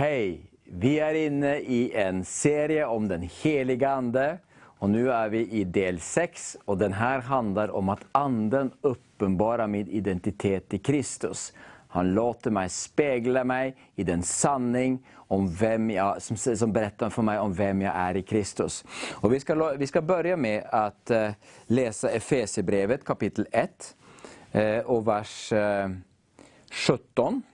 Hej! Vi er inne i en serie om den helige Ande. Og nå er vi i del 6 og den her handler om at Anden åpenbarer min identitet i Kristus. Han låter meg speile meg i den sanning jag, som, som beretter for meg om hvem jeg er i Kristus. Og vi, skal, vi skal begynne med å uh, lese Efesierbrevet kapittel 1 uh, og vers uh, 17.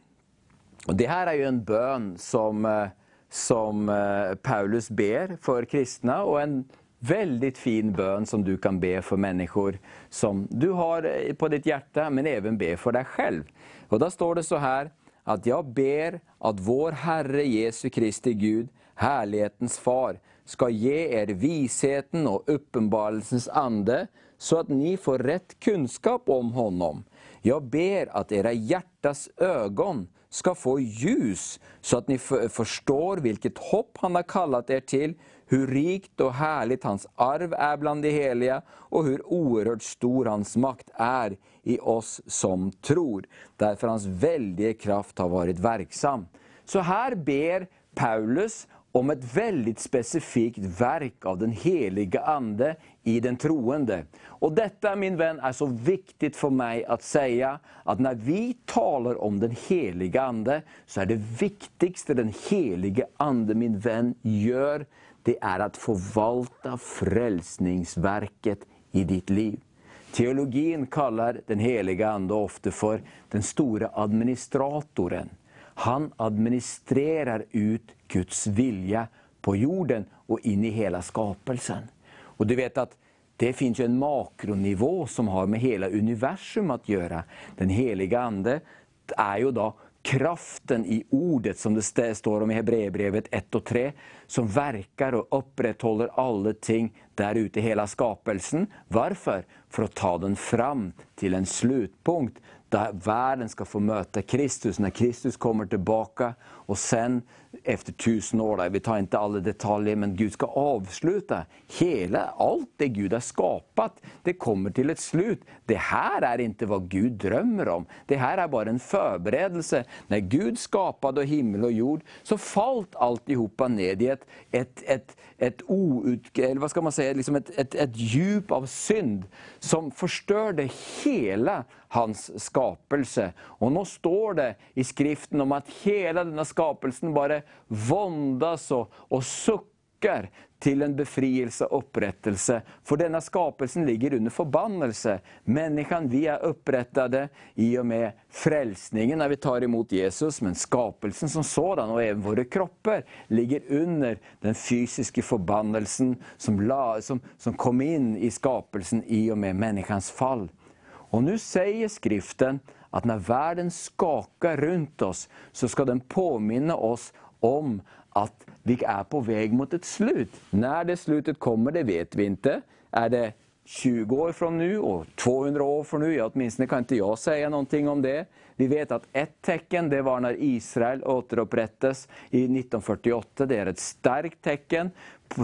Och det her er jo en bønn som, eh, som eh, Paulus ber for kristne, og en veldig fin bønn som du kan be for mennesker som du har eh, på ditt hjerte, men even be for deg selv. Og Da står det så her at jeg ber at vår Herre Jesu Kristi Gud, herlighetens far, skal ge er visheten og uppenbarelsens ande, så at ni får rett kunnskap om honom. Jeg ber at era hjertas ögon ska få ljus, så at ni forstår hvilket hopp han har kallet dere til, hvor rikt og herlig hans arv er blant de heliga og hvor oerhört stor hans makt er i oss som tror. derfor hans veldige kraft har vært verksam. Så her ber Paulus om et veldig spesifikt verk av den helige Ande i den troende. Och detta min vän är så viktigt för mig att säga, att när vi talar om den heliga Ande, så är det viktigste den helige Ande min vän gör, det är att förvalta frälsningsverket i ditt liv. Teologien kaller den helige Ande ofte for den store administratoren. Han administrerer ut Guds vilja på jorden og in i hele skapelsen. Och du vet att det finns ju en makronivå som har med hela universum att göra. Den heliga Ande är ju då kraften i ordet som det står om i Hebreerbrevet 1 och 3, som verkar och upprätthåller alle ting där ute i hela skapelsen. Varför? För att ta den fram till en slutpunkt där världen ska få möta Kristus, när Kristus kommer tillbaka och sen efter tusen år, där, vi tar ikke alle detaljer, men Gud skal avslutte. Hele, alt det Gud har skapat, det kommer til et slutt. Det her er ikke hva Gud drømmer om. Det her er bare en forberedelse. Når Gud skapte himmel og jord, så fallt alltihopa ned i et, et, et, et out, eller hva skal man si? liksom et, et, et djup av synd som förstörde hela hans skapelse. Og nå står det i skriften om at hele denne skapelsen bare våndas og, og sukker til en befrielse og opprettelse. For denne skapelsen ligger under forbannelse. Menneskene, vi er opprettet i og med frelsningen når vi tar imot Jesus, men skapelsen som sådan og even våre kropper, ligger under den fysiske forbannelsen som, la, som, som kom inn i skapelsen i og med människans fall. Och nu säger skriften att när världen skakar runt oss så ska den påminna oss om att vi är på väg mot ett slut. När det slutet kommer, det vet vi inte. Är det 20 år från nu och 200 år från nu? Ja, åtminstone kan inte jag säga någonting om det. Vi vet att ett tecken det var när Israel återupprättades i 1948. Det är ett starkt tecken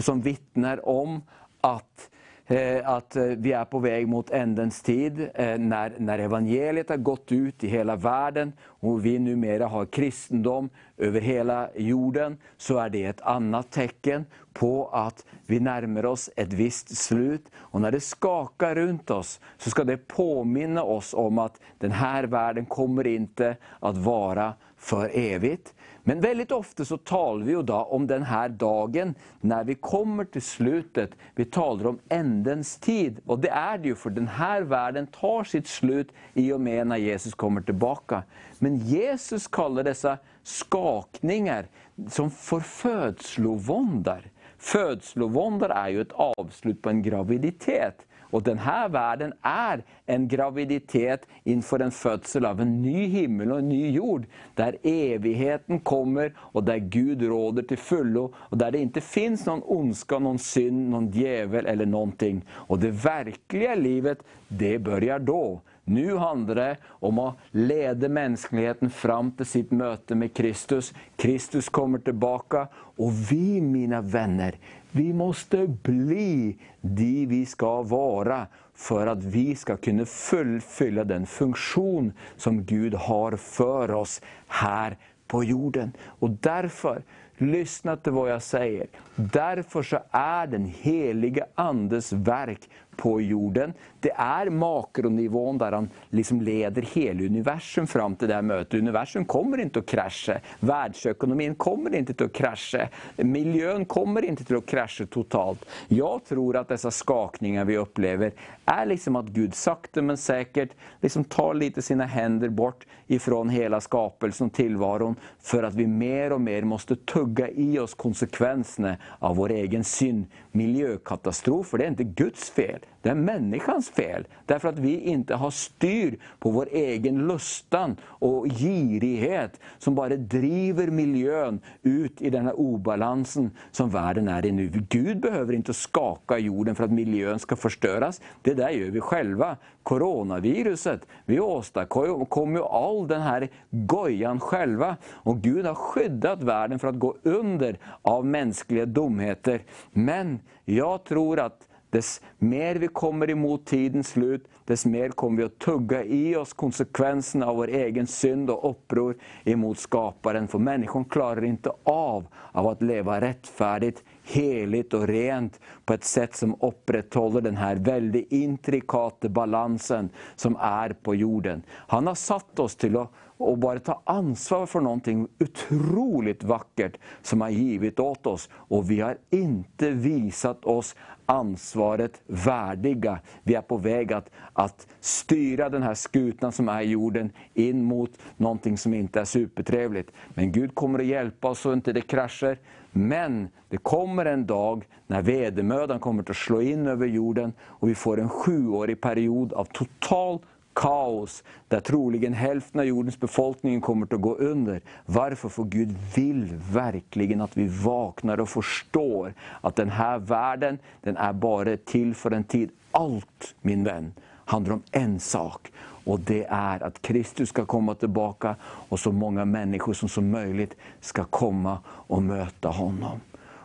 som vittnar om att Eh, att eh, vi er på vei mot endens tid, når, när, när evangeliet har gått ut i hele världen och vi numera har kristendom over hele jorden, så er det et annet tecken på at vi nærmer oss et visst slut. Og når det skakar rundt oss, så skal det påminne oss om at denne verden kommer kommer til å vare for evig. Men veldig ofte så taler vi jo da om denne dagen når vi kommer til slutet. Vi taler om endens tid. Og det er det jo, for denne verden tar sitt slut i og med når Jesus kommer tillbaka. Men Jesus kaller dessa skakningar som for födslovåndar. Födslovåndar er jo et avslutt på en graviditet. Og denne verden er en graviditet innenfor en fødsel av en ny himmel og en ny jord. der evigheten kommer og der Gud råder til fulle, og der det ikke fins noen ondskap, noen synd, noen djevel eller noen ting. Og det virkelige livet, det begynner då. Nu handler det om å lede menneskeligheten fram til sitt møte med Kristus. Kristus kommer tilbake, og vi, mine venner, vi måtte bli de vi skal være, for at vi skal kunne fullfylle den funksjon som Gud har for oss her på jorden. Og derfor lyssna till vad jag säger. Därför så är den helige Andes verk på jorden. Det er makronivån der han liksom leder hele universum fram til det møtet. Universum kommer til å krasje. Verdensøkonomien kommer ikke til å krasje. Miljøen kommer ikke til å krasje totalt. Jeg tror at disse skakningene vi opplever, er liksom at Gud sakte, men säkert liksom tar lite sine hender bort ifrån hele skapelsen og tilværelsen, for at vi mer og mer måtte tugga i oss konsekvensene av vår egen synd. Miljøkatastrofer, det er ikke Guds fel. Det är människans fel. Därför att vi inte har styr på vår egen lustan och girighet som bara driver miljön ut i den här obalansen som världen är i nu. Gud behöver inte skaka jorden för att miljön ska förstöras. Det där gör vi själva. Coronaviruset, vi åstadkom ju all den här gojan själva. Och Gud har skyddat världen för att gå under av mänskliga dumheter. Men jag tror att dess mer vi kommer imot tidens slut, dess mer kommer vi å tugga i oss konsekvensen av vår egen synd og oppror imot skaparen. For människan klarer ikke av, av att leva rättfärdigt, heligt og rent på et sätt som upprätthåller den här väldigt intrikata balansen som er på jorden. Han har satt oss til att och bare ta ansvar for noe utrolig vakkert som er givet åt oss. Og vi har ikke visat oss ansvaret verdige. Vi er på vei til å styre denne skuta som er i jorden inn mot noe som ikke er supertrivelig. Men Gud kommer å hjelpe oss så ikke det krasjer. Men det kommer en dag når vedermødan kommer til å slå inn over jorden og vi får en sjuårig period av total kaos, der troligen hälften av jordens befolkning kommer til å gå under. Varför? For Gud vil verkligen at vi vaknar og forstår at denne verden den er bare til for en tid. Alt, min venn, handler om en sak. Og det er at Kristus skal komme tilbake, og så mange mennesker som, som mulig skal komme og møte honom.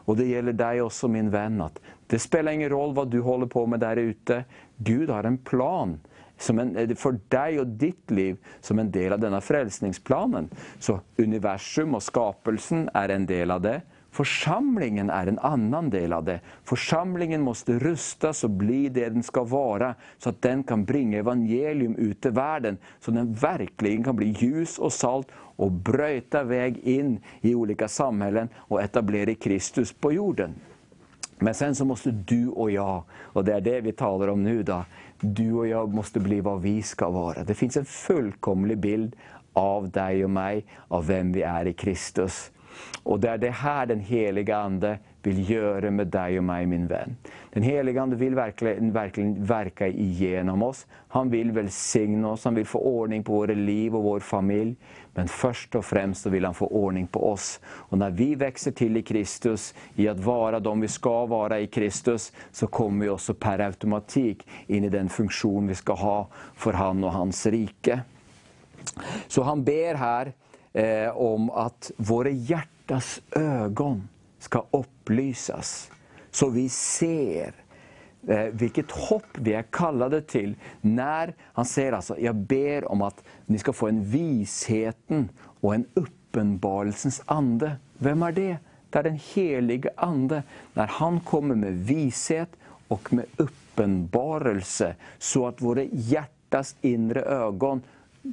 Og det gjelder deg også, min venn, at det spiller ingen roll hva du holder på med der ute. Gud har en plan en, for deg og ditt liv som en del av denne frelsningsplanen. Så universum og skapelsen er en del av det. Forsamlingen er en annen del av det. Forsamlingen måste rustas og bli det den skal være, så at den kan bringe evangelium ut til verden, så den virkelig kan bli ljus og salt og brøyte väg inn i olika samhällen og etablere Kristus på jorden. Men sen så måste du og jeg, og det er det vi taler om nå, då, du och jag måste bli vad vi ska vara. Det finns en fullkomlig bild av dig och mig, av vem vi är i Kristus. Och det är det här den heliga Ande vill göra med dig och mig, min vän. Den heliga Ande vill verkligen, verkligen verka igenom oss. Han vill välsigna oss, han vill få ordning på våra liv och vår familj. Men först och främst så vill han få ordning på oss. Och när vi växer till i Kristus, i att vara de vi ska vara i Kristus, så kommer vi också per automatik in i den funktion vi ska ha för han och hans rike. Så han ber här eh, om att våra hjärtas ögon ska upplysas, så vi ser hvilket hopp vi er kallade til. Når han ser altså jeg ber om at ni skal få en visheten og en uppenbarelsens ande. Hvem er det? Det er den helige Ande. Når han kommer med vishet og med uppenbarelse, så at våre hjertas inre øyne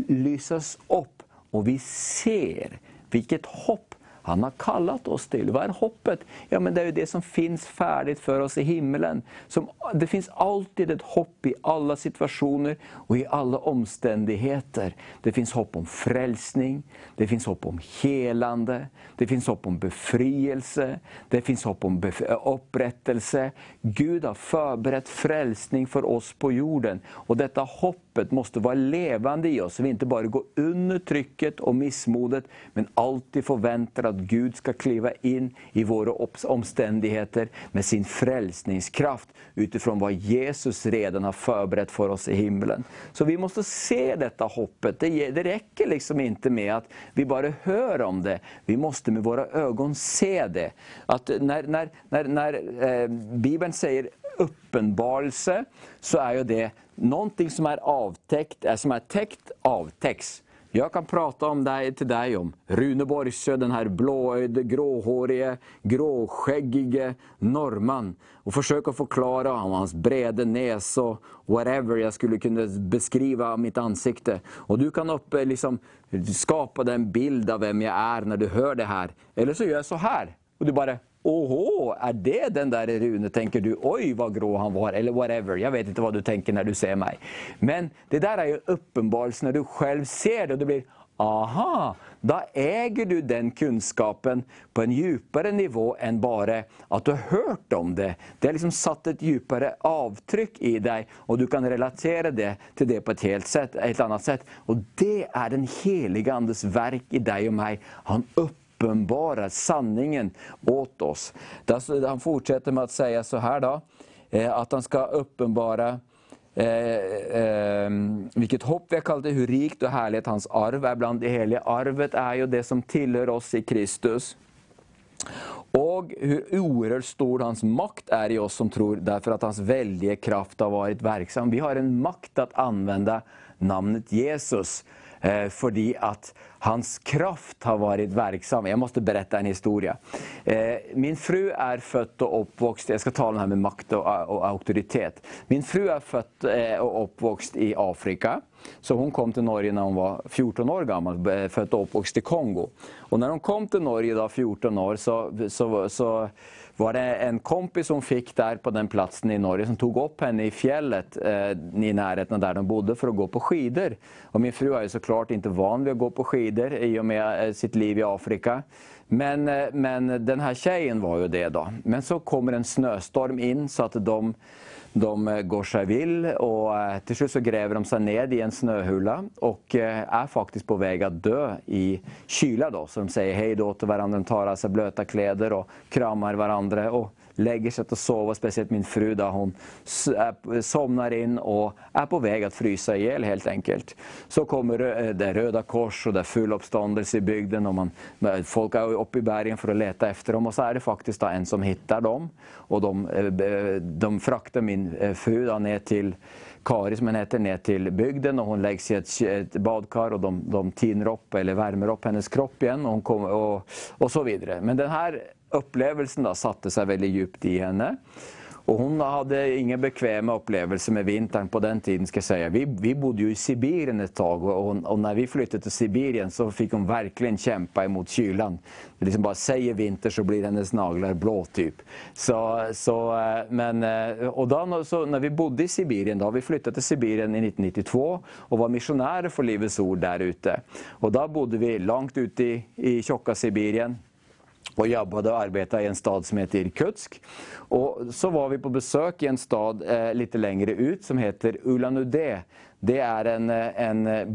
lyses opp, og vi ser hvilket hopp han har kallat oss till. Vad är hoppet? Ja, men det är ju det som finns färdigt för oss i himlen. Som, det finns alltid ett hopp i alla situationer och i alla omständigheter. Det finns hopp om frälsning, det finns hopp om helande, det finns hopp om befrielse, det finns hopp om upprättelse. Gud har förberett frälsning för oss på jorden. Och detta hopp hoppet måste vara levande i oss, så vi inte bara går under trycket och missmodet, men alltid förväntar att Gud ska kliva in i våra omständigheter med sin frälsningskraft, utifrån vad Jesus redan har förberett för oss i himlen. Så vi måste se detta hoppet. Det, det liksom inte med att vi bara hör om det, vi måste med våra ögon se det. Att när, när, när, när eh, Bibeln säger uppenbarelse, så er jo det noe som er avtekt, som er tekt, avtekst. Jeg kan prate deg till dig om Rune Borgsjø, den her blåøyde, gråhårige, gråskäggige og forsøke å forklare om hans brede nese og whatever jeg skulle kunne beskrive av mitt ansikte. Og du kan oppe liksom, skapa den bild av hvem jeg er når du hører det her. Eller så gjør jeg så her, og du bara, Åhå, er det den der Rune? tenker du, Oi, hva grå han var, eller whatever. Jeg vet ikke hva du tenker når du ser meg. Men det der er jo åpenbarelse når du selv ser det og du blir, aha, Da eier du den kunnskapen på en djupere nivå enn bare at du har hørt om det. Det har liksom satt et djupere avtrykk i deg, og du kan relatere det til det på et helt, sett, et annet sett. Og det er den helige Andes verk i deg og meg. Han upp uppenbarar sanningen åt oss. Han fortsätter med att säga så här då, eh, att han ska uppenbara Eh, eh, vilket hopp vi har kallat det, hur rikt och härligt hans arv är bland de heliga. Arvet är ju det som tillhör oss i Kristus. Och hur oerhört stor hans makt är i oss som tror, därför att hans väldiga kraft har varit verksam. Vi har en makt att använda namnet Jesus fordi at hans kraft har vært verksam. Jeg måtte berette en historie. Eh, min fru er født og oppvokst, jeg skal ska det her med makt og, og auktoritet. Min fru er født eh, oppvokst uppvuxen i Afrika. Så hun kom til Norge da hun var 14 år gammel, født og oppvokst i Kongo. Og når hun kom til Norge, da, 14 år, så, så, så var det en kompis hun fikk der på den plassen i Norge som tog opp henne i fjellet eh, i nærheten av der de bodde for å gå på skider. Og min fru jo så såklart ikke van vid å gå på skider i og med eh, sitt liv i Afrika. Men, eh, men den tjejen var jo det da. Men så kommer en snøstorm inn, så at de de eh, går seg vill og til slutt så graver de seg ned i en snøhule og er faktisk på på til å dø i kyla. Så de sier hei til hverandre, de tar av seg bløte klær og krammer hverandre. varandra. Och seg til å sove, spesielt min fru da hun sovner inn og er på vei til å fryse i hjel, helt enkelt. Så kommer det Røde Kors og det er full oppstandelse i bygden og man, folk er oppe i bergen for å lete efter dem og så er det faktiskt en som hittar dem Og de, eh, de frakter min eh, fru da, ned til Kari som hun heter, ned til bygden og Hun legges i et, et badkar og de, de tiner opp eller varmer opp hennes kropp igjen, og, kom, og, og så videre. Men den här upplevelsen da satte seg veldig djupt i henne. Og hun hadde ingen bekvemme opplevelser med vinteren på den tiden. skal jeg si. Vi, vi bodde jo i Sibirien tak, tag og, og når vi flyttet til Sibirien så fikk hun virkelig kjempe imot kylen. Det liksom bare sier vinter så blir hennes nagler blå typ. Så, så, eh, men, og da så når vi bodde i Sibirien, da vi flyttet til Sibirien i 1992 og var misjonærer for Livets Ord der ute. Og da bodde vi langt ute i, i tjocka Sibirien och jobbet og arbeidet i en stad som heter Irkutsk. Og så var vi på besøk i en stad eh, litt längre ut som heter Ulan-Ude. Det er en, en en,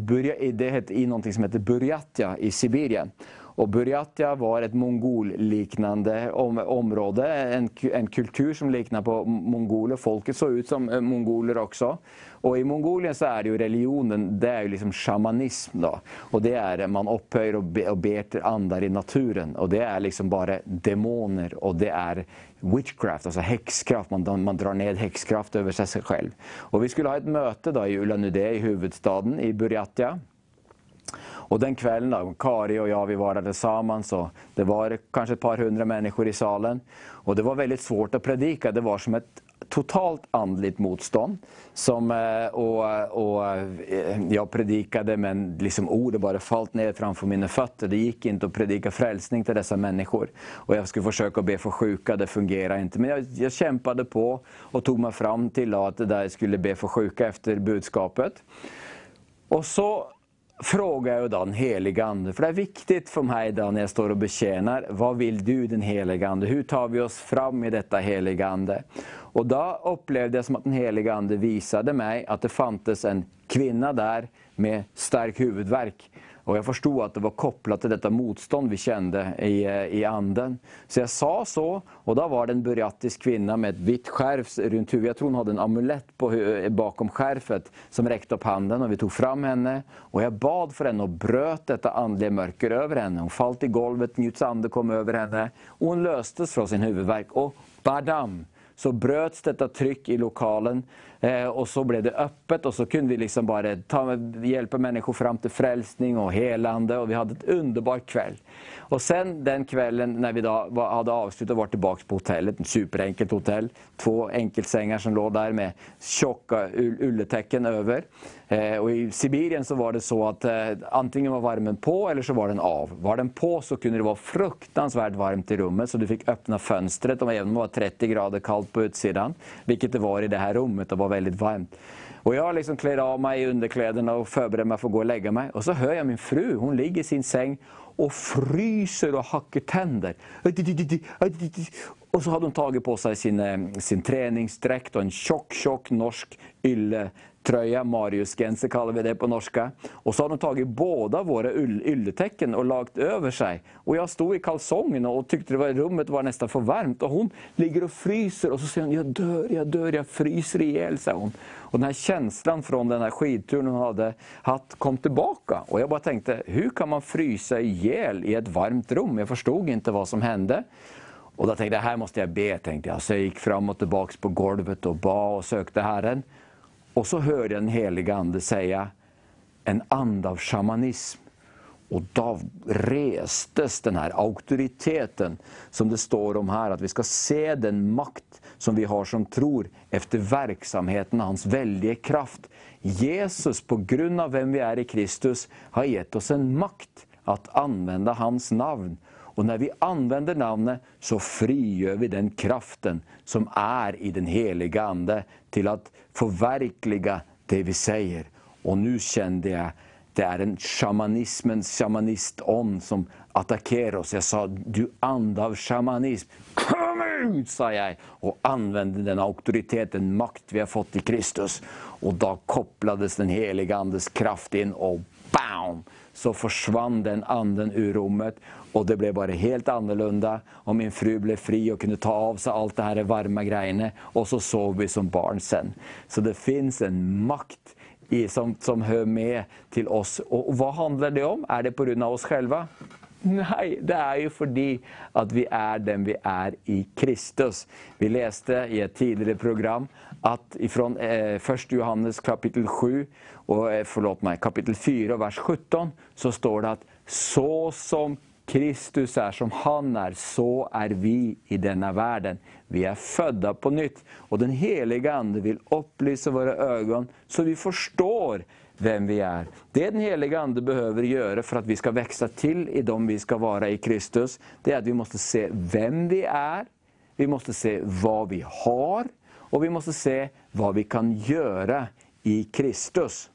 det heter, i noe som heter Burjatja i Sibirien. Och Burjatja var et mongolliknende om, område, en, en kultur som likna på mongoler. Folket så ut som eh, mongoler også. Og i Mongolien så er det jo religionen, det er jo liksom shamanism da. Og det er man opphøyer og, be, og ber til ander i naturen. Og det er liksom bare demoner Og det er witchcraft, altså hekskraft. Man, man drar ned hekskraft over seg selv. Og vi skulle ha et møte da i Ulan-Ude i huvudstaden i Burjatja. Och den kvällen, då, Kari och jag, vi var där tillsammans och det var kanske ett par hundra människor i salen. Och det var väldigt svårt att predika, det var som ett totalt andligt motstånd. Som, eh, och, och, eh, jag predikade men liksom ordet bara fallit ner framför mina fötter. Det gick inte att predika frälsning till dessa människor. Och jag skulle försöka be för sjuka, det fungerade inte. Men jag, jag kämpade på och tog mig fram att det där skulle be för sjuka efter budskapet. Och så frågar jag den helige Ande, för det är viktigt för mig då när jag står och betjänar, vad vill du den helige Ande? Hur tar vi oss fram i detta helige Ande? Och då upplevde jag som att den helige Ande visade mig att det fanns en kvinna där med stark huvudvärk. Och jag förstod att det var kopplat till detta motstånd vi kände i, eh, i anden. Så jag sa så, och då var det en burjatisk kvinna med ett vitt skärf runt huvudet. Jag tror hon hade en amulett på, bakom skärfet som räckte upp handen och vi tog fram henne. Och jag bad för henne och bröt detta andliga mörker över henne. Hon falt i golvet, Guds ande kom över henne och hon löstes från sin huvudvärk. Och badam! så bröts detta tryck i lokalen Eh, och så ble det öppet og så kunne vi liksom bare ta, hjelpe mennesker fram til frelsning og helande Og vi hadde et underbart kveld. Og sen den kvelden når vi da var, avsluttet var tilbake på hotellet, Et superenkelt hotell. Två enkeltsenger som lå der med tjukke ulletekken over. Eh, og I Sibirien så var det så at eh, antingen var varmen på eller så var den av. Var den på så kunne det være fruktansvært varmt i rummet så du fikk åpna och om det var 30 grader kaldt på utsidan, hvilket det var i det her rummet Det var väldigt varmt. Och jag liksom klär av mig underkläderna och förbereder mig för att gå och lägga mig. Och så hör jag min fru, hon ligger i sin säng och fryser och hackar tänder. Och så hade hon tagit på sig sin, eh, sin träningsdräkt och en tjock, tjock norsk ylle tröja, Mariusgenser kallar vi det på norska. Och så har de tagit båda våra ylletecken och lagt över sig. Och jag stod i kalsongerna och tyckte det var, rummet var nästan för varmt. Och hon ligger och fryser och så säger hon, jag dör, jag dör, jag fryser ihjäl, sier hon. Och den här känslan från den här skidturen hon hade haft kom tillbaka. Och jag bara tänkte, hur kan man frysa ihjäl i ett varmt rum? Jag förstod inte vad som hände. Och då tänkte jag, här måste jag be, tänkte jag. Så jag gick fram och tilbake på golvet och bad och sökte Herren. Och så hører jeg den helige Ande säga en ande av shamanism. Och då restes den här auktoriteten som det står om här, att vi ska se den makt som vi har som tror efter verksamheten, hans veldige kraft. Jesus, på grund av vem vi är i Kristus, har gett oss en makt att använda hans namn. Och når vi anvender navnet, så frigjør vi den kraften som er i den helige Ande til å forverkelige det vi sier. Og nå kjente jeg det er en sjamanismens sjamanistånd som attakkerer oss. Jeg sa, du ande av sjamanism'. kom ut! sa jeg, og använde den auktoritet, den makt vi har fått i Kristus. Og da kopplades den helige Andes kraft inn, och BAM! Så forsvann den anden ur rommet. Og det ble bare helt annorlunda. Og min fru ble fri og kunne ta av seg alt det her varme greiene. Og så sov vi som barn sen. Så det fins en makt i, som, som hører med til oss. Og hva handler det om? Er det av oss selve? Nei, det er jo fordi at vi er den vi er i Kristus. Vi leste i et tidligere program at eh, 1 Johannes kapittel 7, och, eh, förlåt mig, kapitel 4, vers 17, så står det at så som Kristus er som han er, så er vi i denne verden. Vi er födda på nytt. og den hellige Ande vil opplyse våre øyne, så vi forstår hvem vi er. Det den helige Ande behøver gjøre for at vi skal vokse til i dem vi skal være i Kristus, det er at vi må se hvem vi er, vi må se hva vi har og vi må se hva vi kan gjøre i Kristus.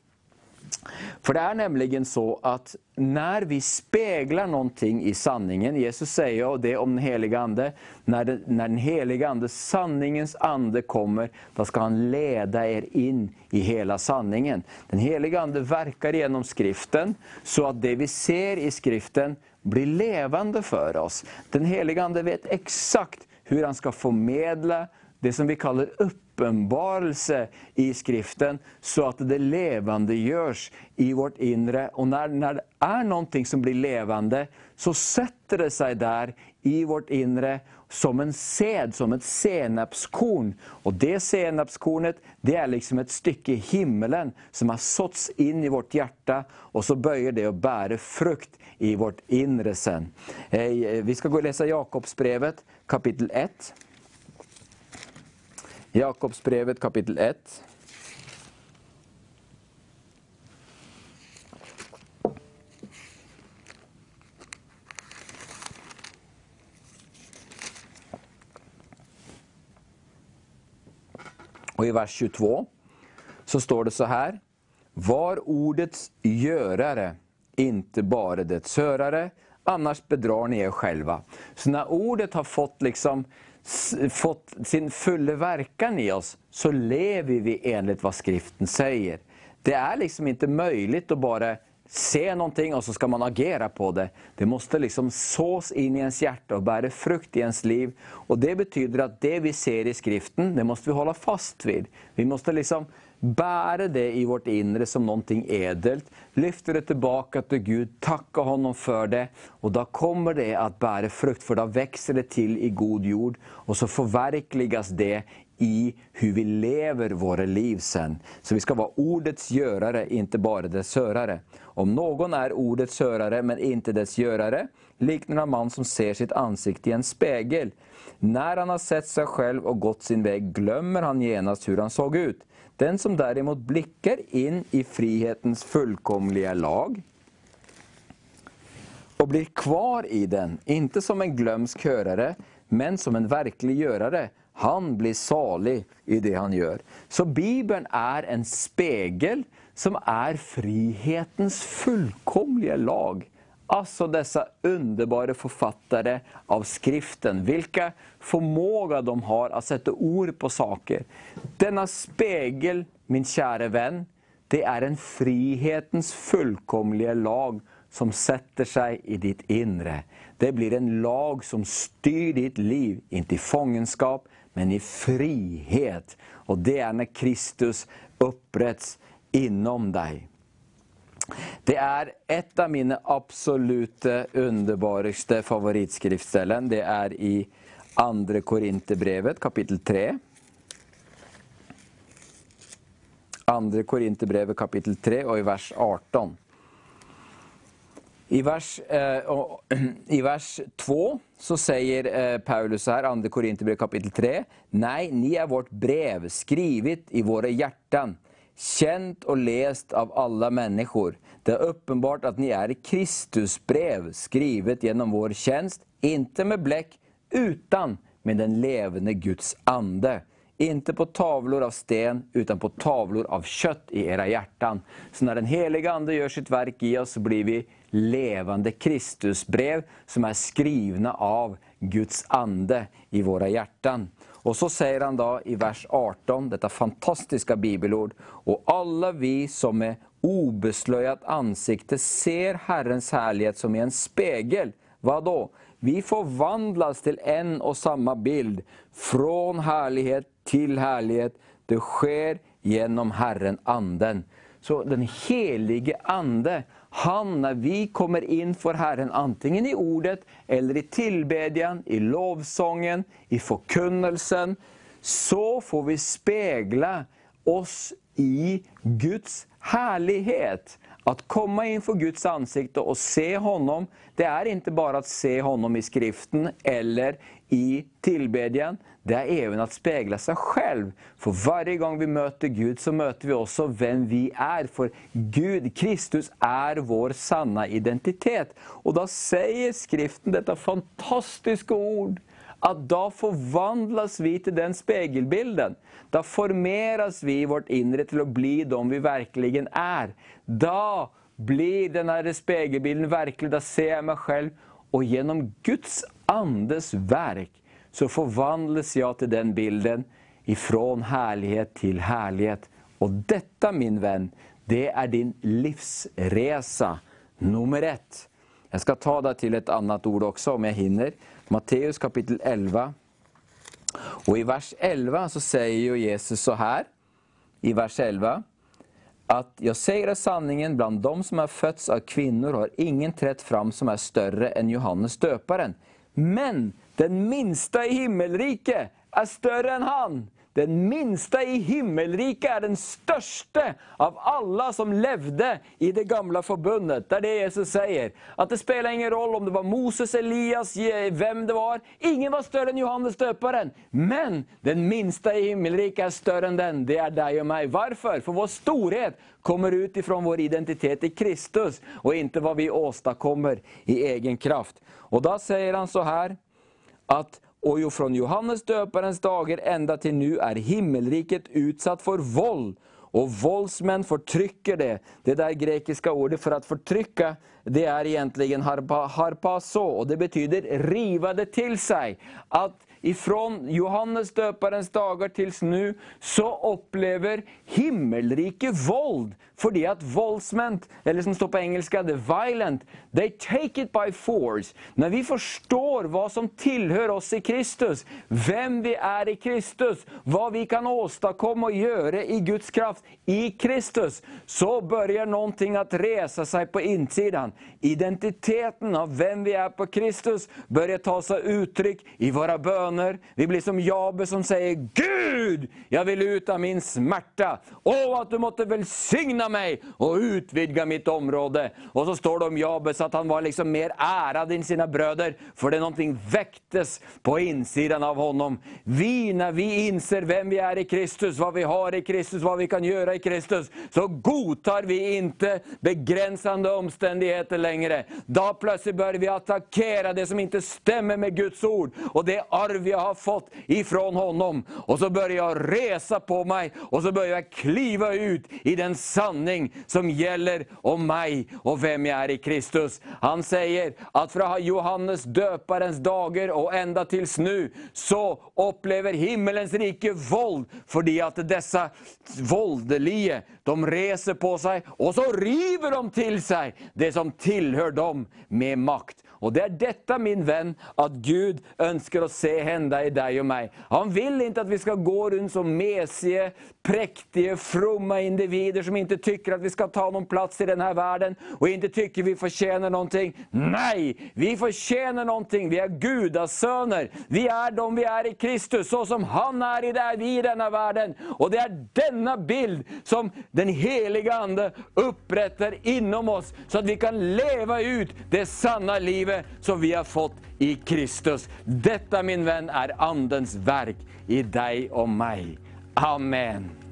För det er nämligen så at når vi speglar någonting i sanningen, Jesus sier jo det om den helige Ande, når den, når den heliga Ande, sanningens Ande kommer, da skal han lede er inn i hele sanningen. Den helige Ande verkar gjennom skriften, så at det vi ser i skriften blir levende for oss. Den helige Ande vet exakt hur han skal formedle det som vi kaller kallar uppenbarelse i skriften, så at det levendegjøres i vårt indre. Og når, når det er noe som blir levende, så setter det seg der i vårt indre som en sed, som et senapskorn. Og det senapskornet, det er liksom et stykke himmelen som har såtts inn i vårt hjerte, og så bøyer det å bære frukt i vårt indre sen. Eh, vi skal gå og lese Jakobsbrevet kapittel 1. Jakobsbrevet kapittel 1. Og i vers 22 så står det så her Var ordets görare, inte bare dets hörare, annars bedrar ni er själva. Så när ordet har fått liksom fått sin fulle verkan i oss, så lever vi enligt vad skriften säger. Det är liksom inte möjligt att bara se någonting och så ska man agera på det. Det måste liksom sås in i ens hjärta och bära frukt i ens liv. Och Det betyder att det vi ser i skriften, det måste vi hålla fast vid. Vi måste liksom bära det i vårt inre som noe edelt, lyfte det tilbake til Gud, takke honom for det, og da kommer det at bære frukt, for da vokser det til i god jord, og så forverkliges det i hur vi lever våre liv sen. Så vi skal vara ordets görare, inte bara dess hörare. Om någon är ordets hörare men inte dess görare, liknar en man som ser sitt ansikte i en spegel. När han har sett sig själv och gått sin väg glömmer han genast hur han såg ut. Den som derimot blikker inn i frihetens fullkomlige lag og blir kvar i den, ikke som en glømsk hørere, men som en virkelig gjørere, han blir salig i det han gjør. Så Bibelen er en spegel som er frihetens fullkomlige lag. Alltså dessa underbara författare av skriften, vilka förmåga de har att sätta ord på saker. Denna spegel, min kära vän, det är en frihetens fullkomliga lag som sätter sig i ditt inre. Det blir en lag som styr ditt liv, inte i fångenskap, men i frihet. Och det är när Kristus upprätts inom dig. Det er et av mine absolutte underbareste favorittskriftstellen. Det er i 2. Korinterbrevet, kapittel 3. 2. Korinterbrevet, kapittel 3 og i vers 18. I vers, eh, I vers 2 så sier eh, Paulus her, här, 2 Korinterbrev kapittel 3. Nei, ni er vårt brev, skrivet i våre hjärtan, känt og lest av alle mennesker. Det er åpenbart at ni er Kristusbrev, skrevet genom vår tjenest, ikke med blekk, utan med den levende Guds ande. Inte på tavlor av sten, utan på tavlor av kjøtt i era hjertan. Så når den helige Ande gjør sitt verk i oss, så blir vi levende Kristusbrev som er skrivne av Guds ande i våra hjärtan. Och så sier han da i vers 18, dette fantastiske bibelord. Og alle vi som med obeslöjat ansikte ser Herrens herlighet som i en spegel. Hva da? Vi forvandles til en og samme bild, från herlighet til herlighet. Det skjer gjennom Herren Anden. Så den helige Ande, han når vi kommer inn for Herren, antingen i ordet eller i tilbedjen, i lovsången, i forkunnelsen, så får vi spegla oss i Guds härlighet. Att komma inför Guds ansikte och se honom, det är inte bara att se honom i skriften eller i tillbedjan, det är även att spegla sig själv. För varje gång vi möter Gud så möter vi också vem vi är. För Gud, Kristus, är vår sanna identitet. Och då säger skriften detta fantastiska ord, att da forvandles vi til den spegelbilden. Da formeres vi i vårt indre til å bli de vi virkelig er. Da blir den här spegelbilden virkelig. Da ser jeg meg selv. Og gjennom Guds Andes verk så forvandles jeg til den bilden, ifrån herlighet til herlighet. Og dette, min venn, det er din livsresa nummer ett. Jeg skal ta det til et annet ord også, om jeg hinner. Matteus kapittel 11. Og i vers 11 så sier jo Jesus så her, i vers 11, at jeg sier er sanningen, blant dem som har født av kvinner, har ingen trett fram som er større enn Johannes døperen. Men den minste i himmelrike er større enn han. Den minste i himmelrike er den største av alle som levde i det gamle forbundet. Det er det Jesus sier. At det spiller ingen roll om det var Moses, Elias, hvem det var. Ingen var større enn Johannes døperen. Men den minste i himmelrike er større enn den. Det er deg og meg. Hvorfor? For vår storhet kommer ut ifra vår identitet i Kristus og ikke hva vi åstadkommer i egen kraft. Og da sier han så her att och jo, från Johannes döparens dager ända till nu är himmelriket utsatt för våld. Och våldsmän förtrycker det. Det där grekiska ordet för att förtrycka, det är egentligen harpa, harpaso, och det betyder riva det till sig. Att ifrån Johannes døperens dagar til nå, så opplever himmelriket våld. Fordi at voldsmenn, eller som står på engelska, the violent, they take it by force. Når vi forstår hva som tilhører oss i Kristus, hvem vi er i Kristus, hva vi kan åstadkomme og gjøre i Guds kraft i Kristus, så begynner noe å reise seg på innsiden. Identiteten av hvem vi er på Kristus, bør ta seg uttrykk i våre bønner. Vi blir som Jabe som sier, Gud, jeg vil ut av min smerte. Å, at du måtte velsigne meg og utvidga mitt område. Og så står det om Jabes at han var liksom mer ærad enn sine brødre, for det er noe vektes på innsiden av honom. Vi, når vi inser hvem vi er i Kristus, hva vi har i Kristus, hva vi kan gjøre i Kristus, så godtar vi ikke begrensende omstendigheter lenger. Da plutselig bør vi attakkere det som ikke stemmer med Guds ord, og det arv jeg har fått ifrån honom. Og så bør jeg resa på meg, og så bør jeg kliva ut i den sanning som gjelder om meg og hvem jeg er i Kristus. Han sier at fra Johannes döparens dager og enda til nu, så opplever himmelens rike vold, fordi at dessa voldelige, de reser på seg, og så river de til seg det som tillhör dem med makt. Og det er dette, min venn, at Gud ønsker å se hende i deg og meg. Han vil ikke at vi skal gå rundt som mesige, prektige, fromme individer som ikke tykker at vi skal ta noen plass i denne verden, og ikke tykker vi fortjener någonting. Nei, vi fortjener någonting. Vi er Gudas sønner. Vi er de vi er i Kristus, så som Han er i deg, vi i denne verden. Og det er denne bild som Den helige Ande oppretter innom oss, så at vi kan leve ut det sanna livet som vi har fått i Kristus. Dette, min venn, er Andens verk i deg og meg. Amen.